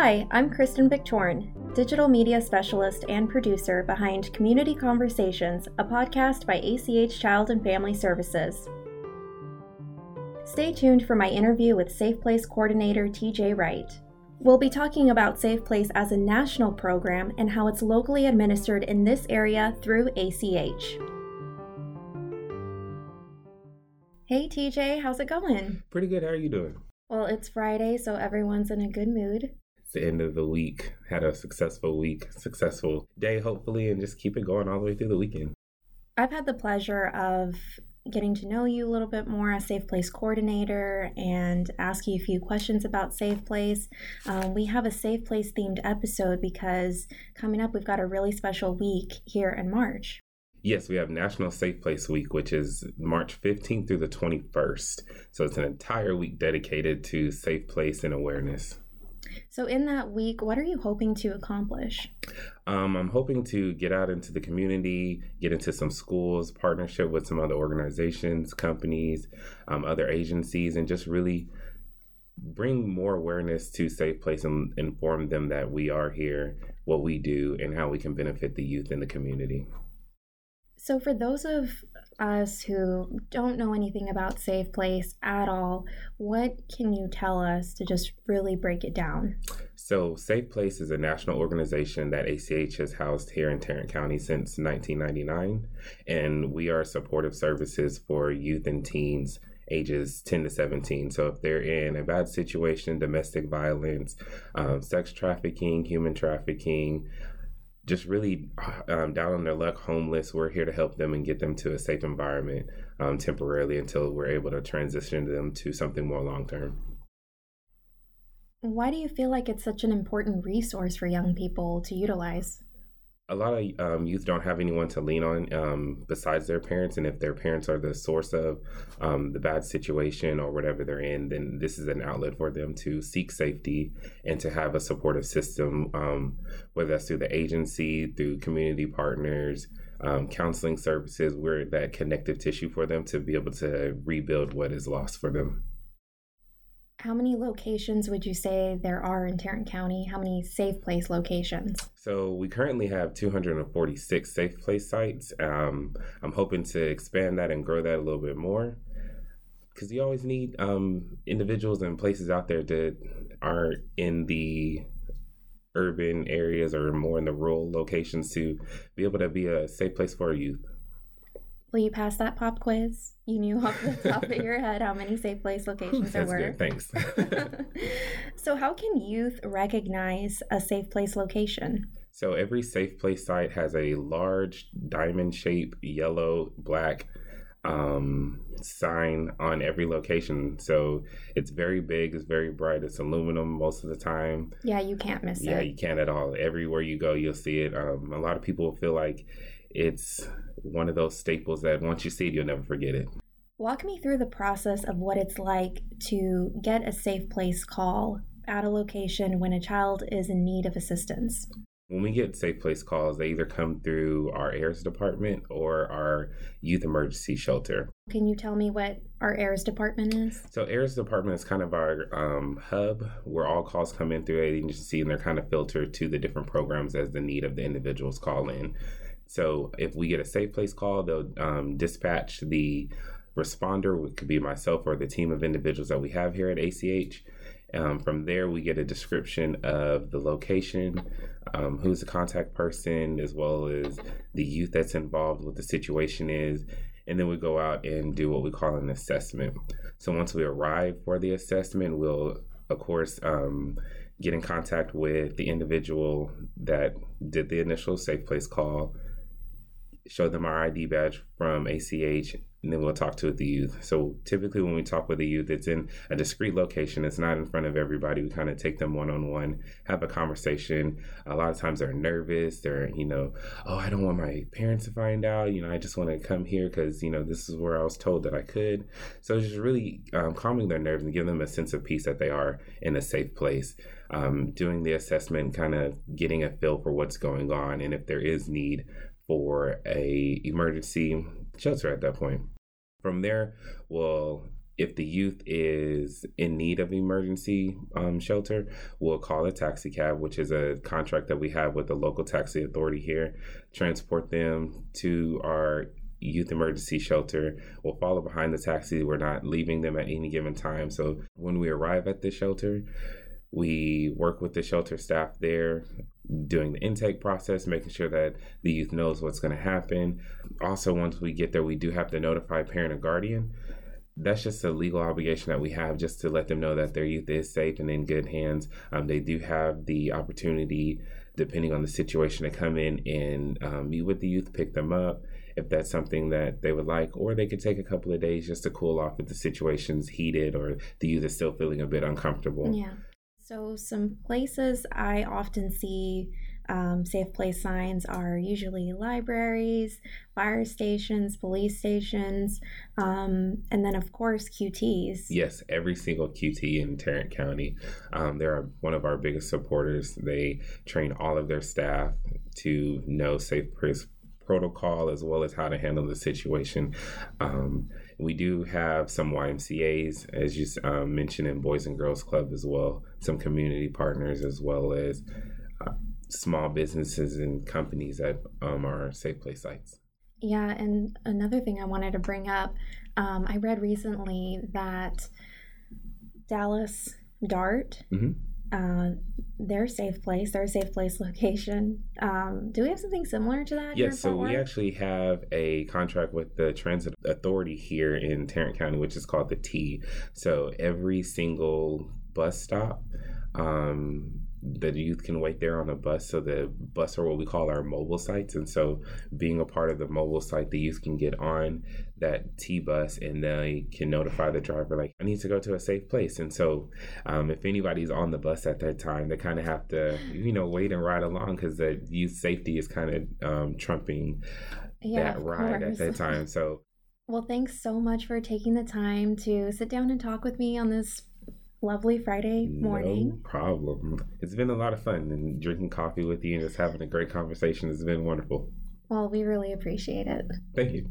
Hi, I'm Kristen Victorin, digital media specialist and producer behind Community Conversations, a podcast by ACH Child and Family Services. Stay tuned for my interview with Safe Place coordinator TJ Wright. We'll be talking about Safe Place as a national program and how it's locally administered in this area through ACH. Hey TJ, how's it going? Pretty good. How are you doing? Well, it's Friday, so everyone's in a good mood. It's the end of the week. Had a successful week, successful day, hopefully, and just keep it going all the way through the weekend. I've had the pleasure of getting to know you a little bit more as Safe Place coordinator and ask you a few questions about Safe Place. Um, we have a Safe Place themed episode because coming up, we've got a really special week here in March. Yes, we have National Safe Place Week, which is March 15th through the 21st. So it's an entire week dedicated to safe place and awareness. So, in that week, what are you hoping to accomplish? Um, I'm hoping to get out into the community, get into some schools, partnership with some other organizations, companies, um, other agencies, and just really bring more awareness to Safe Place and inform them that we are here, what we do, and how we can benefit the youth in the community. So, for those of us who don't know anything about Safe Place at all, what can you tell us to just really break it down? So, Safe Place is a national organization that ACH has housed here in Tarrant County since 1999, and we are supportive services for youth and teens ages 10 to 17. So if they're in a bad situation, domestic violence, um, sex trafficking, human trafficking, just really um, down on their luck, homeless. We're here to help them and get them to a safe environment um, temporarily until we're able to transition them to something more long term. Why do you feel like it's such an important resource for young people to utilize? A lot of um, youth don't have anyone to lean on um, besides their parents, and if their parents are the source of um, the bad situation or whatever they're in, then this is an outlet for them to seek safety and to have a supportive system, um, whether that's through the agency, through community partners, um, counseling services. We're that connective tissue for them to be able to rebuild what is lost for them. How many locations would you say there are in Tarrant County? How many Safe Place locations? So we currently have 246 Safe Place sites. Um, I'm hoping to expand that and grow that a little bit more because you always need um, individuals and places out there that aren't in the urban areas or more in the rural locations to be able to be a safe place for our youth. Will you pass that pop quiz? You knew off the top of your head how many safe place locations there were. Good, thanks. so, how can youth recognize a safe place location? So, every safe place site has a large diamond shaped yellow, black um, sign on every location. So, it's very big, it's very bright, it's aluminum most of the time. Yeah, you can't miss yeah, it. Yeah, you can't at all. Everywhere you go, you'll see it. Um, a lot of people feel like it's one of those staples that once you see it, you'll never forget it. Walk me through the process of what it's like to get a safe place call at a location when a child is in need of assistance. When we get safe place calls, they either come through our ARES department or our youth emergency shelter. Can you tell me what our ARES department is? So, ARES department is kind of our um, hub where all calls come in through agency and they're kind of filtered to the different programs as the need of the individuals call in. So if we get a safe place call, they'll um, dispatch the responder, which could be myself or the team of individuals that we have here at ACH. Um, from there, we get a description of the location, um, who's the contact person, as well as the youth that's involved, what the situation is, and then we go out and do what we call an assessment. So once we arrive for the assessment, we'll, of course, um, get in contact with the individual that did the initial safe place call show them our ID badge from ACH, and then we'll talk to the youth. So typically, when we talk with the youth, it's in a discreet location. It's not in front of everybody. We kind of take them one on one, have a conversation. A lot of times they're nervous. They're, you know, oh, I don't want my parents to find out. You know, I just want to come here because you know this is where I was told that I could. So it's just really um, calming their nerves and giving them a sense of peace that they are in a safe place. Um, doing the assessment, kind of getting a feel for what's going on, and if there is need for a emergency shelter at that point. From there, we'll if the youth is in need of emergency um, shelter, we'll call a taxi cab, which is a contract that we have with the local taxi authority here, transport them to our youth emergency shelter. We'll follow behind the taxi. We're not leaving them at any given time. So when we arrive at the shelter, we work with the shelter staff there, doing the intake process, making sure that the youth knows what's going to happen. Also, once we get there, we do have to notify parent and guardian that's just a legal obligation that we have just to let them know that their youth is safe and in good hands. Um, they do have the opportunity, depending on the situation, to come in and um, meet with the youth, pick them up if that's something that they would like, or they could take a couple of days just to cool off if the situation's heated or the youth is still feeling a bit uncomfortable. Yeah. So, some places I often see um, safe place signs are usually libraries, fire stations, police stations, um, and then, of course, QTs. Yes, every single QT in Tarrant County. Um, they're one of our biggest supporters. They train all of their staff to know safe place protocol as well as how to handle the situation. Um, we do have some YMCA's, as you um, mentioned, in Boys and Girls Club as well, some community partners as well as uh, small businesses and companies that um, are safe place sites. Yeah, and another thing I wanted to bring up um, I read recently that Dallas Dart, mm-hmm. Uh, their safe place, their safe place location. Um, do we have something similar to that? Yes, so we actually have a contract with the transit authority here in Tarrant County, which is called the T. So every single bus stop, um, the youth can wait there on a bus. So the bus are what we call our mobile sites. And so being a part of the mobile site, the youth can get on that T bus and they can notify the driver, like, I need to go to a safe place. And so um, if anybody's on the bus at that time, they kind of have to, you know, wait and ride along because the youth safety is kind of um, trumping yeah, that ride course. at that time. So well, thanks so much for taking the time to sit down and talk with me on this lovely Friday morning. No problem. It's been a lot of fun and drinking coffee with you and just having a great conversation has been wonderful. Well, we really appreciate it. Thank you.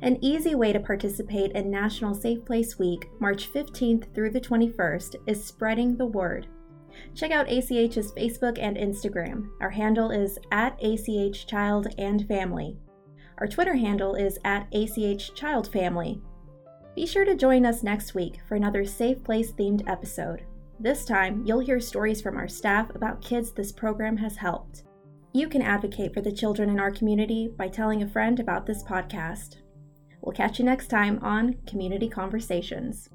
An easy way to participate in National Safe Place Week, March 15th through the 21st, is spreading the word. Check out ACH's Facebook and Instagram. Our handle is at ACH Child and Family. Our Twitter handle is at ACH Child Family, be sure to join us next week for another Safe Place themed episode. This time, you'll hear stories from our staff about kids this program has helped. You can advocate for the children in our community by telling a friend about this podcast. We'll catch you next time on Community Conversations.